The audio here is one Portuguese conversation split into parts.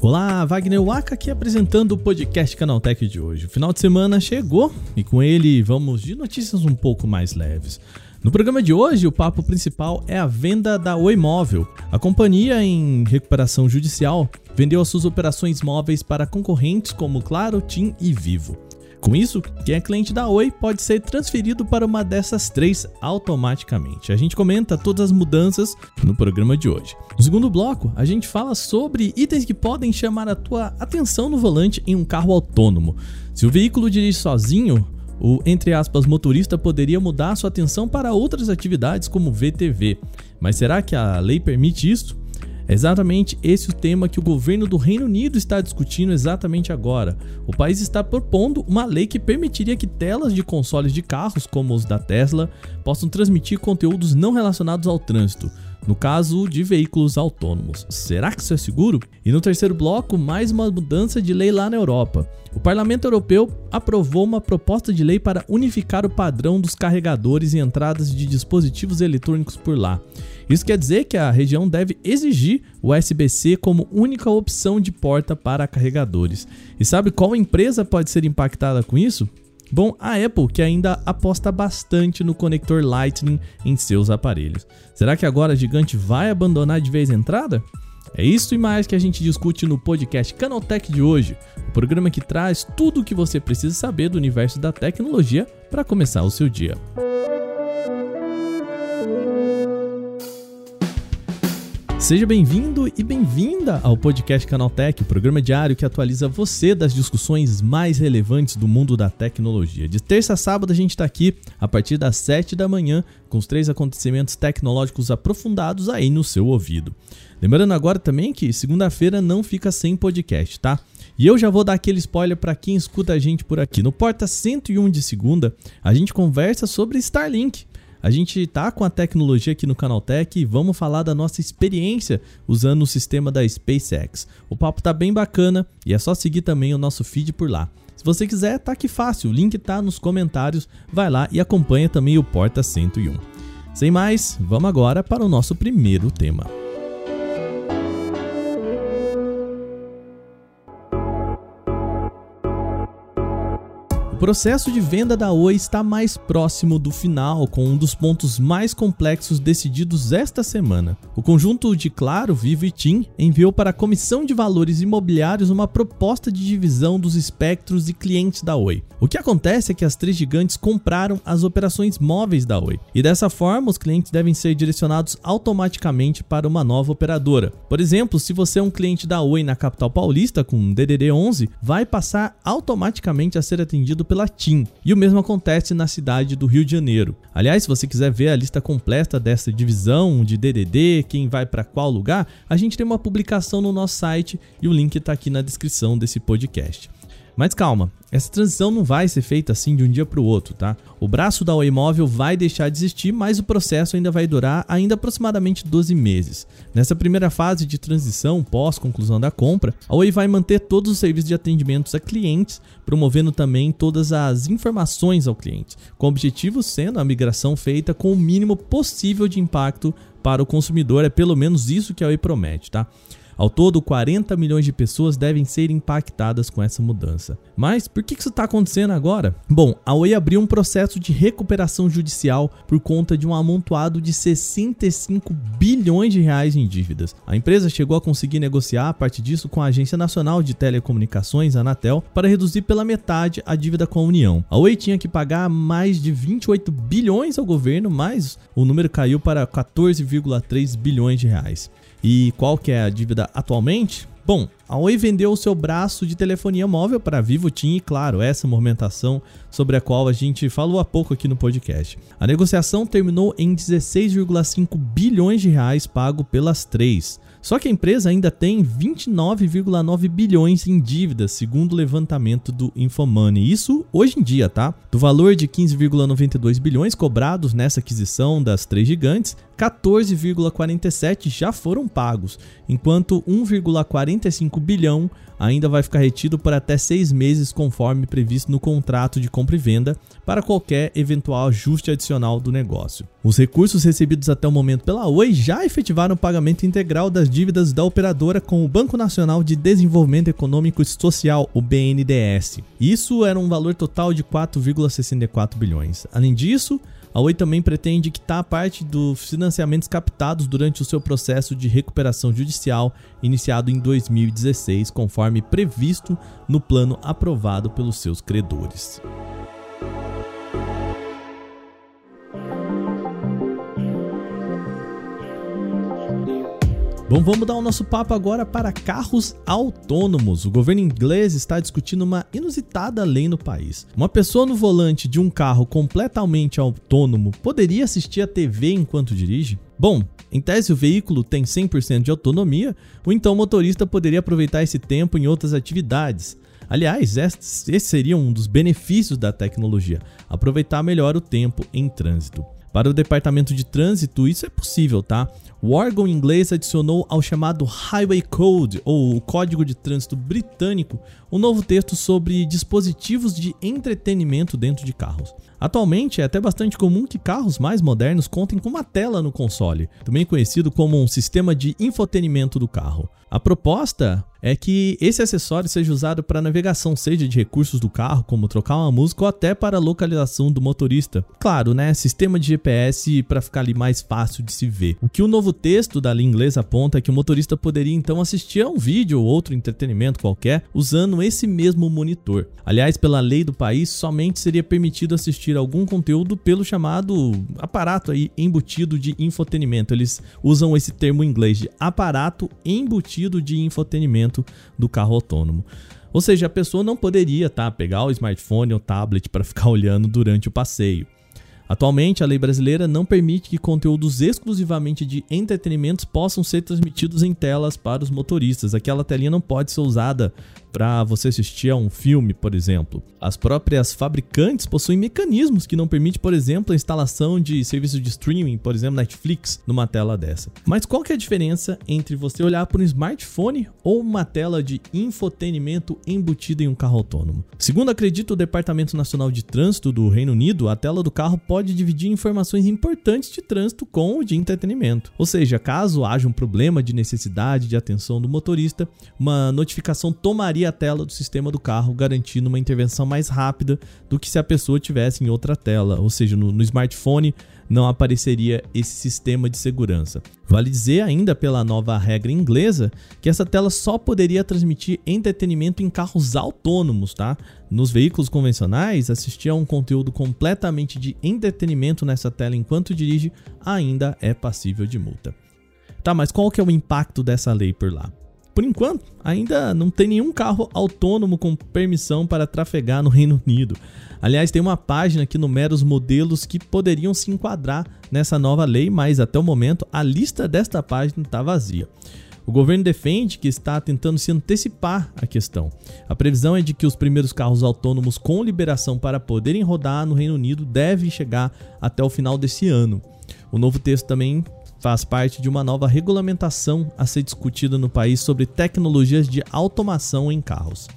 Olá, Wagner Waka aqui apresentando o podcast Canaltech de hoje. O final de semana chegou e com ele vamos de notícias um pouco mais leves. No programa de hoje, o papo principal é a venda da Oi Móvel. A companhia em recuperação judicial vendeu as suas operações móveis para concorrentes como Claro, TIM e Vivo. Com isso, quem é cliente da Oi pode ser transferido para uma dessas três automaticamente. A gente comenta todas as mudanças no programa de hoje. No segundo bloco, a gente fala sobre itens que podem chamar a tua atenção no volante em um carro autônomo. Se o veículo dirige sozinho, o entre aspas motorista poderia mudar sua atenção para outras atividades como VTV. Mas será que a lei permite isso? É exatamente esse o tema que o governo do Reino Unido está discutindo exatamente agora. O país está propondo uma lei que permitiria que telas de consoles de carros, como os da Tesla, possam transmitir conteúdos não relacionados ao trânsito no caso de veículos autônomos. Será que isso é seguro? E no terceiro bloco, mais uma mudança de lei lá na Europa. O Parlamento Europeu aprovou uma proposta de lei para unificar o padrão dos carregadores e entradas de dispositivos eletrônicos por lá. Isso quer dizer que a região deve exigir o USB-C como única opção de porta para carregadores. E sabe qual empresa pode ser impactada com isso? Bom, a Apple que ainda aposta bastante no conector Lightning em seus aparelhos. Será que agora a gigante vai abandonar de vez a entrada? É isso e mais que a gente discute no podcast Canaltech de hoje, o programa que traz tudo o que você precisa saber do universo da tecnologia para começar o seu dia. Seja bem-vindo e bem-vinda ao podcast Canaltech, o programa diário que atualiza você das discussões mais relevantes do mundo da tecnologia. De terça a sábado a gente está aqui a partir das 7 da manhã com os três acontecimentos tecnológicos aprofundados aí no seu ouvido. Lembrando agora também que segunda-feira não fica sem podcast, tá? E eu já vou dar aquele spoiler para quem escuta a gente por aqui. No Porta 101 de segunda, a gente conversa sobre Starlink. A gente tá com a tecnologia aqui no Canaltech e vamos falar da nossa experiência usando o sistema da SpaceX. O papo tá bem bacana e é só seguir também o nosso feed por lá. Se você quiser, tá aqui fácil, o link tá nos comentários. Vai lá e acompanha também o Porta 101. Sem mais, vamos agora para o nosso primeiro tema. O processo de venda da Oi está mais próximo do final, com um dos pontos mais complexos decididos esta semana. O conjunto de Claro, Vivo e TIM enviou para a Comissão de Valores Imobiliários uma proposta de divisão dos espectros e clientes da Oi. O que acontece é que as três gigantes compraram as operações móveis da Oi, e dessa forma os clientes devem ser direcionados automaticamente para uma nova operadora. Por exemplo, se você é um cliente da Oi na capital paulista com DDD 11, vai passar automaticamente a ser atendido pela TIM. E o mesmo acontece na cidade do Rio de Janeiro. Aliás, se você quiser ver a lista completa dessa divisão de DDD, quem vai para qual lugar, a gente tem uma publicação no nosso site e o link está aqui na descrição desse podcast. Mas calma, essa transição não vai ser feita assim de um dia para o outro, tá? O braço da Oi Móvel vai deixar de existir, mas o processo ainda vai durar ainda aproximadamente 12 meses. Nessa primeira fase de transição, pós conclusão da compra, a Oi vai manter todos os serviços de atendimentos a clientes, promovendo também todas as informações ao cliente, com o objetivo sendo a migração feita com o mínimo possível de impacto para o consumidor, é pelo menos isso que a Oi promete, tá? Ao todo, 40 milhões de pessoas devem ser impactadas com essa mudança. Mas por que isso está acontecendo agora? Bom, a Oi abriu um processo de recuperação judicial por conta de um amontoado de 65 bilhões de reais em dívidas. A empresa chegou a conseguir negociar a partir disso com a Agência Nacional de Telecomunicações, Anatel, para reduzir pela metade a dívida com a União. A Oi tinha que pagar mais de 28 bilhões ao governo, mas o número caiu para 14,3 bilhões de reais. E qual que é a dívida atualmente? Bom, a Oi vendeu o seu braço de telefonia móvel para Vivo, TIM e claro, essa movimentação sobre a qual a gente falou há pouco aqui no podcast. A negociação terminou em 16,5 bilhões de reais pago pelas três. Só que a empresa ainda tem 29,9 bilhões em dívidas, segundo o levantamento do Infomoney. Isso hoje em dia, tá? Do valor de 15,92 bilhões cobrados nessa aquisição das três gigantes, 14,47 já foram pagos, enquanto 1,45 1,5 bilhão ainda vai ficar retido por até seis meses, conforme previsto no contrato de compra e venda, para qualquer eventual ajuste adicional do negócio. Os recursos recebidos até o momento pela Oi já efetivaram o pagamento integral das dívidas da operadora com o Banco Nacional de Desenvolvimento Econômico e Social, o BNDES. Isso era um valor total de 4,64 bilhões. Além disso, a Oi também pretende quitar parte dos financiamentos captados durante o seu processo de recuperação judicial iniciado em 2016, conforme previsto no plano aprovado pelos seus credores. Bom, vamos dar o nosso papo agora para carros autônomos. O governo inglês está discutindo uma inusitada lei no país. Uma pessoa no volante de um carro completamente autônomo poderia assistir a TV enquanto dirige? Bom, em tese o veículo tem 100% de autonomia, ou então o motorista poderia aproveitar esse tempo em outras atividades. Aliás, esse seria um dos benefícios da tecnologia: aproveitar melhor o tempo em trânsito. Para o departamento de trânsito, isso é possível, tá? O órgão inglês adicionou ao chamado Highway Code, ou Código de Trânsito Britânico, um novo texto sobre dispositivos de entretenimento dentro de carros. Atualmente é até bastante comum que carros mais modernos contem com uma tela no console, também conhecido como um sistema de infotenimento do carro. A proposta é que esse acessório seja usado para navegação, seja de recursos do carro, como trocar uma música ou até para a localização do motorista. Claro, né? Sistema de GPS para ficar ali mais fácil de se ver. O que o novo texto da língua inglesa aponta é que o motorista poderia então assistir a um vídeo ou outro entretenimento qualquer usando esse mesmo monitor. Aliás, pela lei do país, somente seria permitido assistir algum conteúdo pelo chamado aparato aí embutido de infotenimento. Eles usam esse termo em inglês de aparato embutido de infotenimento do carro autônomo. Ou seja, a pessoa não poderia tá, pegar o smartphone ou tablet para ficar olhando durante o passeio. Atualmente, a lei brasileira não permite que conteúdos exclusivamente de entretenimentos possam ser transmitidos em telas para os motoristas. Aquela telinha não pode ser usada para você assistir a um filme, por exemplo. As próprias fabricantes possuem mecanismos que não permitem, por exemplo, a instalação de serviços de streaming, por exemplo, Netflix, numa tela dessa. Mas qual que é a diferença entre você olhar para um smartphone ou uma tela de infotenimento embutida em um carro autônomo? Segundo acredita o Departamento Nacional de Trânsito do Reino Unido, a tela do carro pode dividir informações importantes de trânsito com o de entretenimento. Ou seja, caso haja um problema de necessidade de atenção do motorista, uma notificação tomaria a tela do sistema do carro, garantindo uma intervenção mais rápida do que se a pessoa tivesse em outra tela, ou seja, no, no smartphone não apareceria esse sistema de segurança. Vale dizer ainda pela nova regra inglesa que essa tela só poderia transmitir entretenimento em carros autônomos, tá? Nos veículos convencionais, assistir a um conteúdo completamente de entretenimento nessa tela enquanto dirige ainda é passível de multa. Tá, mas qual que é o impacto dessa lei por lá? Por enquanto, ainda não tem nenhum carro autônomo com permissão para trafegar no Reino Unido. Aliás, tem uma página que numera os modelos que poderiam se enquadrar nessa nova lei, mas até o momento a lista desta página está vazia. O governo defende que está tentando se antecipar à questão. A previsão é de que os primeiros carros autônomos com liberação para poderem rodar no Reino Unido devem chegar até o final desse ano. O novo texto também faz parte de uma nova regulamentação a ser discutida no país sobre tecnologias de automação em carros.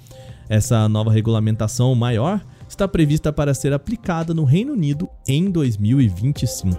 Essa nova regulamentação maior está prevista para ser aplicada no Reino Unido em 2025.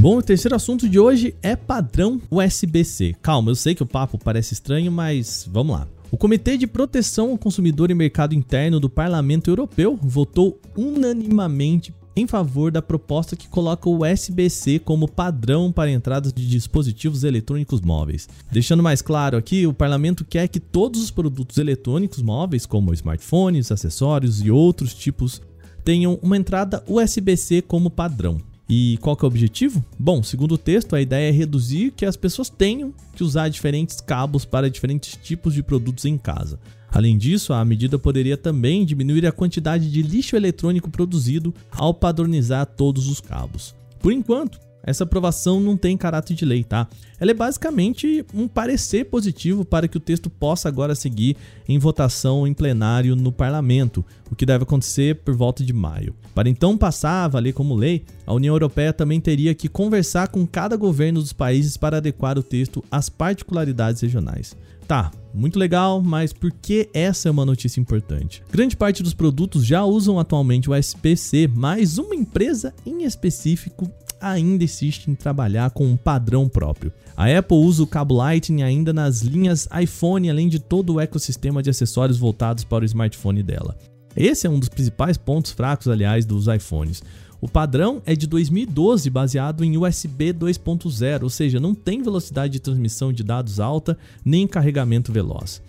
Bom, o terceiro assunto de hoje é padrão USB-C. Calma, eu sei que o papo parece estranho, mas vamos lá. O Comitê de Proteção ao Consumidor e Mercado Interno do Parlamento Europeu votou unanimamente em favor da proposta que coloca o USB-C como padrão para entradas de dispositivos eletrônicos móveis. Deixando mais claro aqui, o parlamento quer que todos os produtos eletrônicos móveis, como smartphones, acessórios e outros tipos, tenham uma entrada USB-C como padrão. E qual que é o objetivo? Bom, segundo o texto, a ideia é reduzir que as pessoas tenham que usar diferentes cabos para diferentes tipos de produtos em casa. Além disso, a medida poderia também diminuir a quantidade de lixo eletrônico produzido ao padronizar todos os cabos. Por enquanto, Essa aprovação não tem caráter de lei, tá? Ela é basicamente um parecer positivo para que o texto possa agora seguir em votação em plenário no parlamento, o que deve acontecer por volta de maio. Para então passar a valer como lei, a União Europeia também teria que conversar com cada governo dos países para adequar o texto às particularidades regionais. Tá, muito legal, mas por que essa é uma notícia importante? Grande parte dos produtos já usam atualmente o SPC, mas uma empresa em específico ainda insiste em trabalhar com um padrão próprio. A Apple usa o cabo Lightning ainda nas linhas iPhone, além de todo o ecossistema de acessórios voltados para o smartphone dela. Esse é um dos principais pontos fracos, aliás, dos iPhones. O padrão é de 2012, baseado em USB 2.0, ou seja, não tem velocidade de transmissão de dados alta nem carregamento veloz.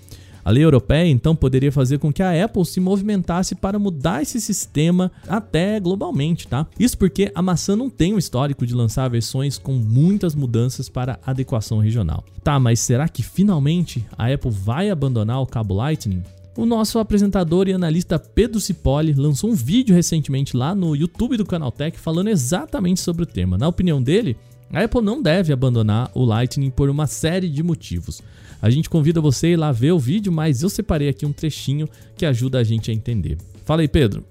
A lei europeia então poderia fazer com que a Apple se movimentasse para mudar esse sistema até globalmente, tá? Isso porque a maçã não tem um histórico de lançar versões com muitas mudanças para adequação regional. Tá, mas será que finalmente a Apple vai abandonar o cabo Lightning? O nosso apresentador e analista Pedro Cipolli lançou um vídeo recentemente lá no YouTube do Canaltech falando exatamente sobre o tema. Na opinião dele, a Apple não deve abandonar o Lightning por uma série de motivos. A gente convida você a ir lá ver o vídeo, mas eu separei aqui um trechinho que ajuda a gente a entender. Fala aí, Pedro.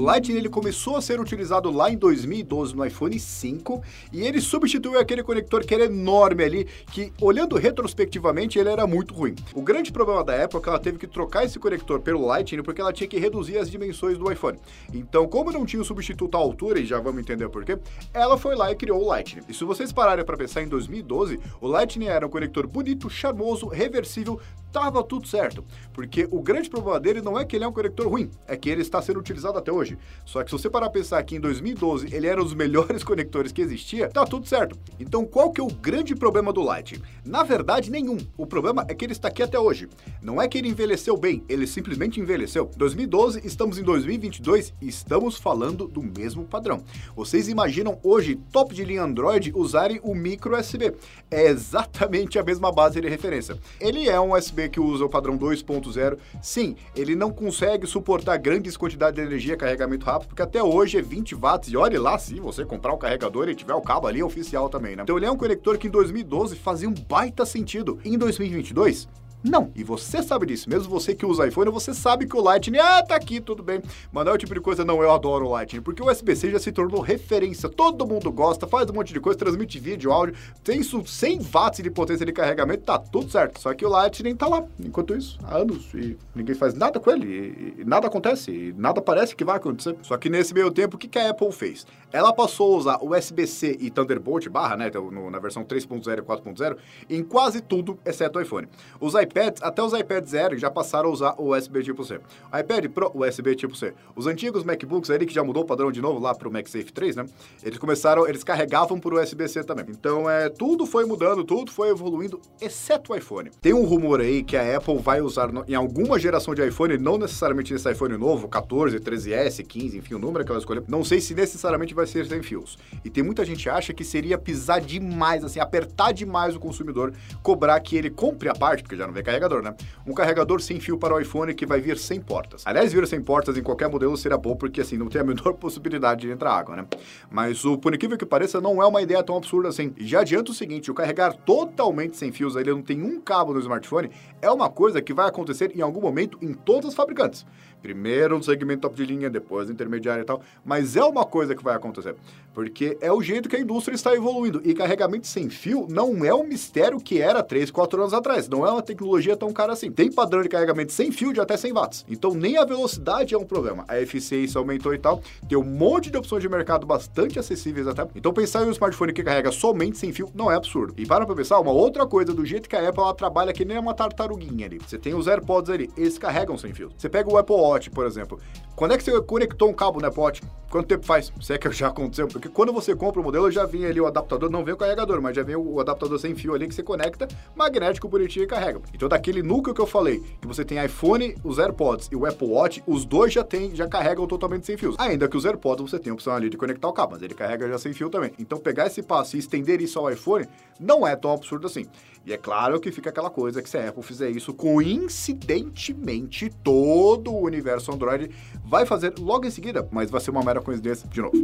O Lightning ele começou a ser utilizado lá em 2012 no iPhone 5 e ele substituiu aquele conector que era enorme ali, que olhando retrospectivamente ele era muito ruim. O grande problema da Apple é que ela teve que trocar esse conector pelo Lightning porque ela tinha que reduzir as dimensões do iPhone. Então, como não tinha o substituto à altura, e já vamos entender por quê, ela foi lá e criou o Lightning. E se vocês pararem para pensar em 2012, o Lightning era um conector bonito, charmoso, reversível, tava tudo certo. Porque o grande problema dele não é que ele é um conector ruim, é que ele está sendo utilizado até hoje. Só que se você parar a pensar que em 2012 ele era um dos melhores conectores que existia, tá tudo certo. Então qual que é o grande problema do Light? Na verdade, nenhum. O problema é que ele está aqui até hoje. Não é que ele envelheceu bem, ele simplesmente envelheceu. 2012, estamos em 2022 e estamos falando do mesmo padrão. Vocês imaginam hoje, top de linha Android, usarem o micro USB. É exatamente a mesma base de referência. Ele é um USB que usa o padrão 2.0. Sim, ele não consegue suportar grandes quantidades de energia carregamento rápido, porque até hoje é 20 watts. E olhe lá se você comprar o carregador e tiver o cabo ali oficial também, né? Então ele é um conector que em 2012 fazia um baita sentido. Em 2022, não. E você sabe disso. Mesmo você que usa iPhone, você sabe que o Lightning, ah, tá aqui, tudo bem. Mas não é o tipo de coisa, não, eu adoro o Lightning. Porque o USB-C já se tornou referência. Todo mundo gosta, faz um monte de coisa, transmite vídeo, áudio. Tem 100 watts de potência de carregamento, tá tudo certo. Só que o Lightning tá lá, enquanto isso, há anos. E ninguém faz nada com ele. E, e nada acontece. E nada parece que vai acontecer. Só que nesse meio tempo, o que, que a Apple fez? Ela passou a usar USB-C e Thunderbolt barra, né, então, no, na versão 3.0 e 4.0, em quase tudo, exceto o iPhone. Os iPads, até os iPads Zero já passaram a usar o USB tipo C. IPad Pro, USB tipo C. Os antigos MacBooks ali, que já mudou o padrão de novo lá pro MagSafe 3, né? Eles começaram, eles carregavam por USB-C também. Então, é, tudo foi mudando, tudo foi evoluindo, exceto o iPhone. Tem um rumor aí que a Apple vai usar no, em alguma geração de iPhone, não necessariamente nesse iPhone novo, 14, 13S, 15, enfim, o número que ela escolheu, não sei se necessariamente vai ser sem fios. E tem muita gente que acha que seria pisar demais, assim, apertar demais o consumidor, cobrar que ele compre a parte, porque já não vem carregador, né? Um carregador sem fio para o iPhone que vai vir sem portas. Aliás, vir sem portas em qualquer modelo seria bom, porque assim, não tem a menor possibilidade de entrar água, né? Mas o, por incrível que pareça, não é uma ideia tão absurda assim. E já adianto o seguinte, o carregar totalmente sem fios, ele não tem um cabo no smartphone, é uma coisa que vai acontecer em algum momento em todos os fabricantes. Primeiro no segmento top de linha, depois intermediário e tal, mas é uma coisa que vai acontecer, porque é o jeito que a indústria está evoluindo. E carregamento sem fio não é um mistério que era 3, 4 anos atrás, não é uma tecnologia tão cara assim. Tem padrão de carregamento sem fio de até 100 watts. Então nem a velocidade é um problema. A eficiência aumentou e tal. Tem um monte de opções de mercado bastante acessíveis até. Então pensar em um smartphone que carrega somente sem fio não é absurdo. E para pra pensar, uma outra coisa, do jeito que a Apple ela trabalha que nem uma tartaruguinha ali. Você tem os AirPods ali, eles carregam sem fio. Você pega o Apple Watch, por exemplo. Quando é que você conectou um cabo no Apple Watch? Quanto tempo faz? Se é que já aconteceu? Porque quando você compra o modelo, já vem ali o adaptador, não vem o carregador, mas já vem o adaptador sem fio ali que você conecta, magnético, bonitinho e carrega. Então daquele núcleo que eu falei, que você tem iPhone, os AirPods e o Apple Watch, os dois já tem, já carregam totalmente sem fios. Ainda que os AirPods você tem a opção ali de conectar o cabo, mas ele carrega já sem fio também. Então pegar esse passo e estender isso ao iPhone não é tão absurdo assim. E é claro que fica aquela coisa que se a Apple fizer isso coincidentemente, todo o universo Android vai fazer logo em seguida, mas vai ser uma mera coincidência de novo.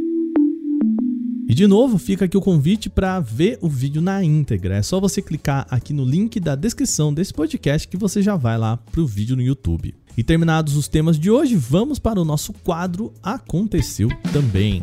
E de novo, fica aqui o convite para ver o vídeo na íntegra. É só você clicar aqui no link da descrição desse podcast que você já vai lá para o vídeo no YouTube. E terminados os temas de hoje, vamos para o nosso quadro Aconteceu Também.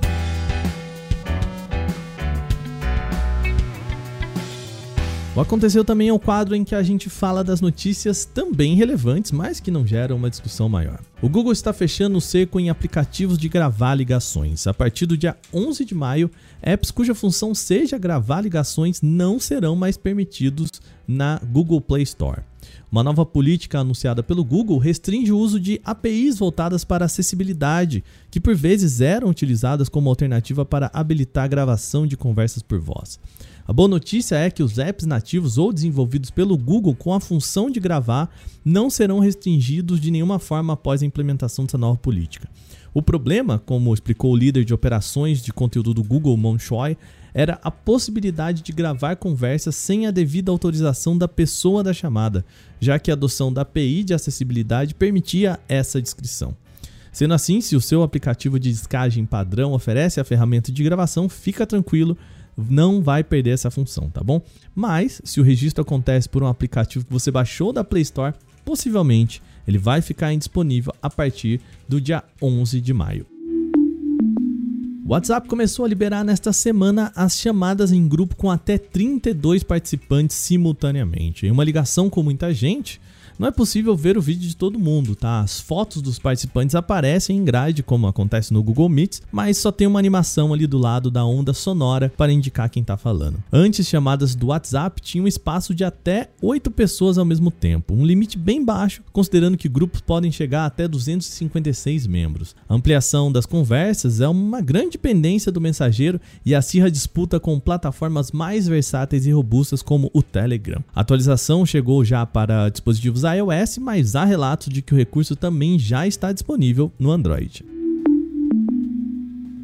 O Aconteceu também é o quadro em que a gente fala das notícias também relevantes, mas que não geram uma discussão maior. O Google está fechando o cerco em aplicativos de gravar ligações. A partir do dia 11 de maio, apps cuja função seja gravar ligações não serão mais permitidos na Google Play Store. Uma nova política anunciada pelo Google restringe o uso de APIs voltadas para acessibilidade, que por vezes eram utilizadas como alternativa para habilitar a gravação de conversas por voz. A boa notícia é que os apps nativos ou desenvolvidos pelo Google com a função de gravar não serão restringidos de nenhuma forma após a implementação dessa nova política. O problema, como explicou o líder de operações de conteúdo do Google, Mon Choi, era a possibilidade de gravar conversas sem a devida autorização da pessoa da chamada, já que a adoção da API de acessibilidade permitia essa descrição. Sendo assim, se o seu aplicativo de descagem padrão oferece a ferramenta de gravação, fica tranquilo, não vai perder essa função, tá bom? Mas se o registro acontece por um aplicativo que você baixou da Play Store, possivelmente ele vai ficar indisponível a partir do dia 11 de maio. O WhatsApp começou a liberar nesta semana as chamadas em grupo com até 32 participantes simultaneamente. Em uma ligação com muita gente, não é possível ver o vídeo de todo mundo, tá? As fotos dos participantes aparecem em grade, como acontece no Google Meets, mas só tem uma animação ali do lado da onda sonora para indicar quem tá falando. Antes, chamadas do WhatsApp tinham espaço de até 8 pessoas ao mesmo tempo, um limite bem baixo, considerando que grupos podem chegar até 256 membros. A ampliação das conversas é uma grande dependência do mensageiro e acirra disputa com plataformas mais versáteis e robustas como o Telegram. A atualização chegou já para dispositivos iOS, mas há relatos de que o recurso também já está disponível no Android.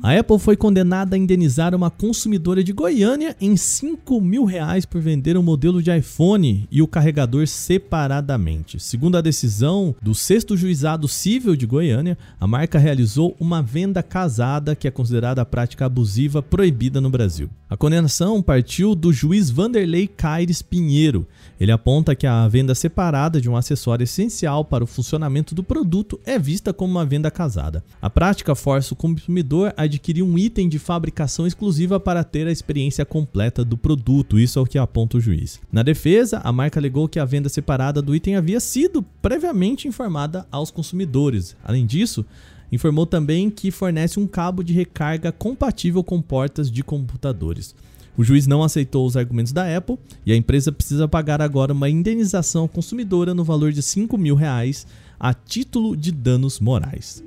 A Apple foi condenada a indenizar uma consumidora de Goiânia em 5 mil reais por vender um modelo de iPhone e o carregador separadamente. Segundo a decisão do sexto juizado civil de Goiânia, a marca realizou uma venda casada que é considerada a prática abusiva proibida no Brasil. A condenação partiu do juiz Vanderlei Caires Pinheiro. Ele aponta que a venda separada de um acessório essencial para o funcionamento do produto é vista como uma venda casada. A prática força o consumidor a adquirir um item de fabricação exclusiva para ter a experiência completa do produto, isso é o que aponta o juiz. Na defesa, a marca alegou que a venda separada do item havia sido previamente informada aos consumidores. Além disso, informou também que fornece um cabo de recarga compatível com portas de computadores. O juiz não aceitou os argumentos da Apple e a empresa precisa pagar agora uma indenização consumidora no valor de 5 mil reais a título de danos morais.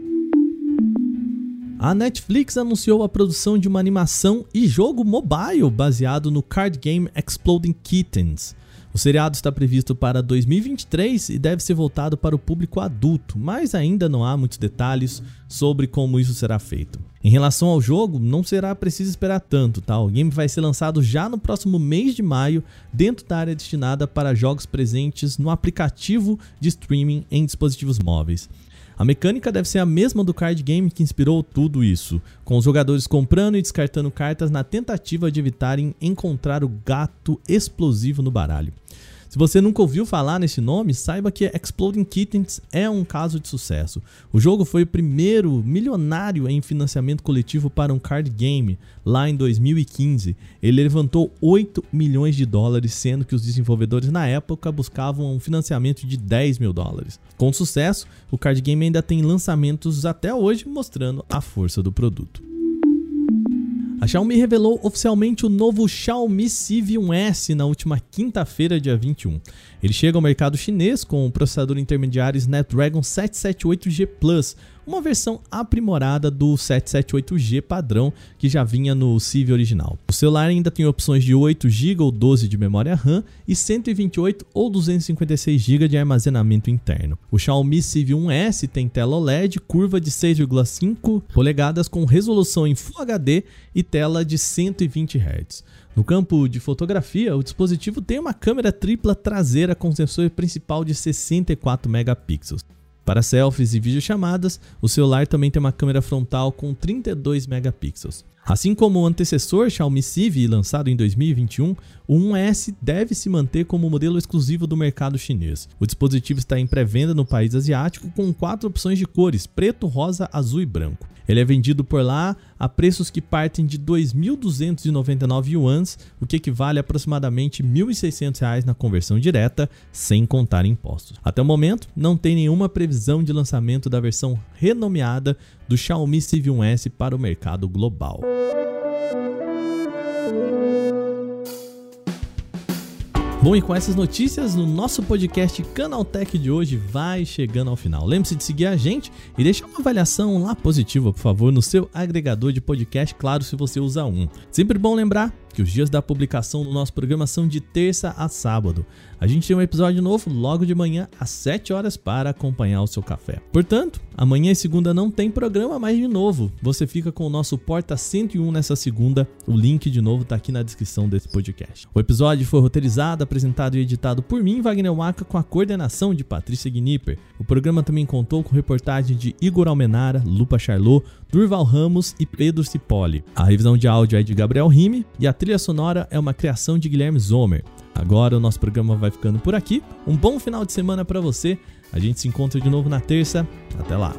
A Netflix anunciou a produção de uma animação e jogo mobile baseado no card game Exploding Kittens. O seriado está previsto para 2023 e deve ser voltado para o público adulto, mas ainda não há muitos detalhes sobre como isso será feito. Em relação ao jogo, não será preciso esperar tanto, tá? O game vai ser lançado já no próximo mês de maio, dentro da área destinada para jogos presentes no aplicativo de streaming em dispositivos móveis. A mecânica deve ser a mesma do card game que inspirou tudo isso, com os jogadores comprando e descartando cartas na tentativa de evitarem encontrar o gato explosivo no baralho. Se você nunca ouviu falar nesse nome, saiba que Exploding Kittens é um caso de sucesso. O jogo foi o primeiro milionário em financiamento coletivo para um card game lá em 2015. Ele levantou 8 milhões de dólares, sendo que os desenvolvedores na época buscavam um financiamento de 10 mil dólares. Com sucesso, o card game ainda tem lançamentos até hoje mostrando a força do produto. A Xiaomi revelou oficialmente o novo Xiaomi Civi 1S na última quinta-feira, dia 21. Ele chega ao mercado chinês com o processador intermediário Snapdragon 778G Plus, uma versão aprimorada do 778G padrão que já vinha no Civi original. O celular ainda tem opções de 8GB ou 12 de memória RAM e 128 ou 256GB de armazenamento interno. O Xiaomi Civi 1S tem tela OLED curva de 6,5 polegadas com resolução em Full HD e tela de 120 Hz. No campo de fotografia, o dispositivo tem uma câmera tripla traseira com sensor principal de 64 megapixels. Para selfies e videochamadas, o celular também tem uma câmera frontal com 32 megapixels. Assim como o antecessor Xiaomi Civi, lançado em 2021, o 1S deve se manter como modelo exclusivo do mercado chinês. O dispositivo está em pré-venda no país asiático com quatro opções de cores: preto, rosa, azul e branco. Ele é vendido por lá a preços que partem de 2.299 yuans, o que equivale a aproximadamente R$ 1.600 na conversão direta, sem contar impostos. Até o momento, não tem nenhuma previsão de lançamento da versão renomeada do Xiaomi Civi 1S para o mercado global. Bom, e com essas notícias, o nosso podcast Canaltech de hoje vai chegando ao final. Lembre-se de seguir a gente e deixar uma avaliação lá positiva, por favor, no seu agregador de podcast, claro, se você usa um. Sempre bom lembrar que os dias da publicação do nosso programa são de terça a sábado. A gente tem um episódio novo logo de manhã às 7 horas para acompanhar o seu café. Portanto, amanhã e segunda não tem programa, mas de novo, você fica com o nosso Porta 101 nessa segunda. O link de novo está aqui na descrição desse podcast. O episódio foi roteirizado, apresentado e editado por mim, Wagner Waka, com a coordenação de Patrícia Gnipper. O programa também contou com reportagem de Igor Almenara, Lupa Charlot, Durval Ramos e Pedro Cipoli. A revisão de áudio é de Gabriel Rime e a trilha sonora é uma criação de Guilherme Zomer. Agora o nosso programa vai ficando por aqui. Um bom final de semana para você. A gente se encontra de novo na terça. Até lá.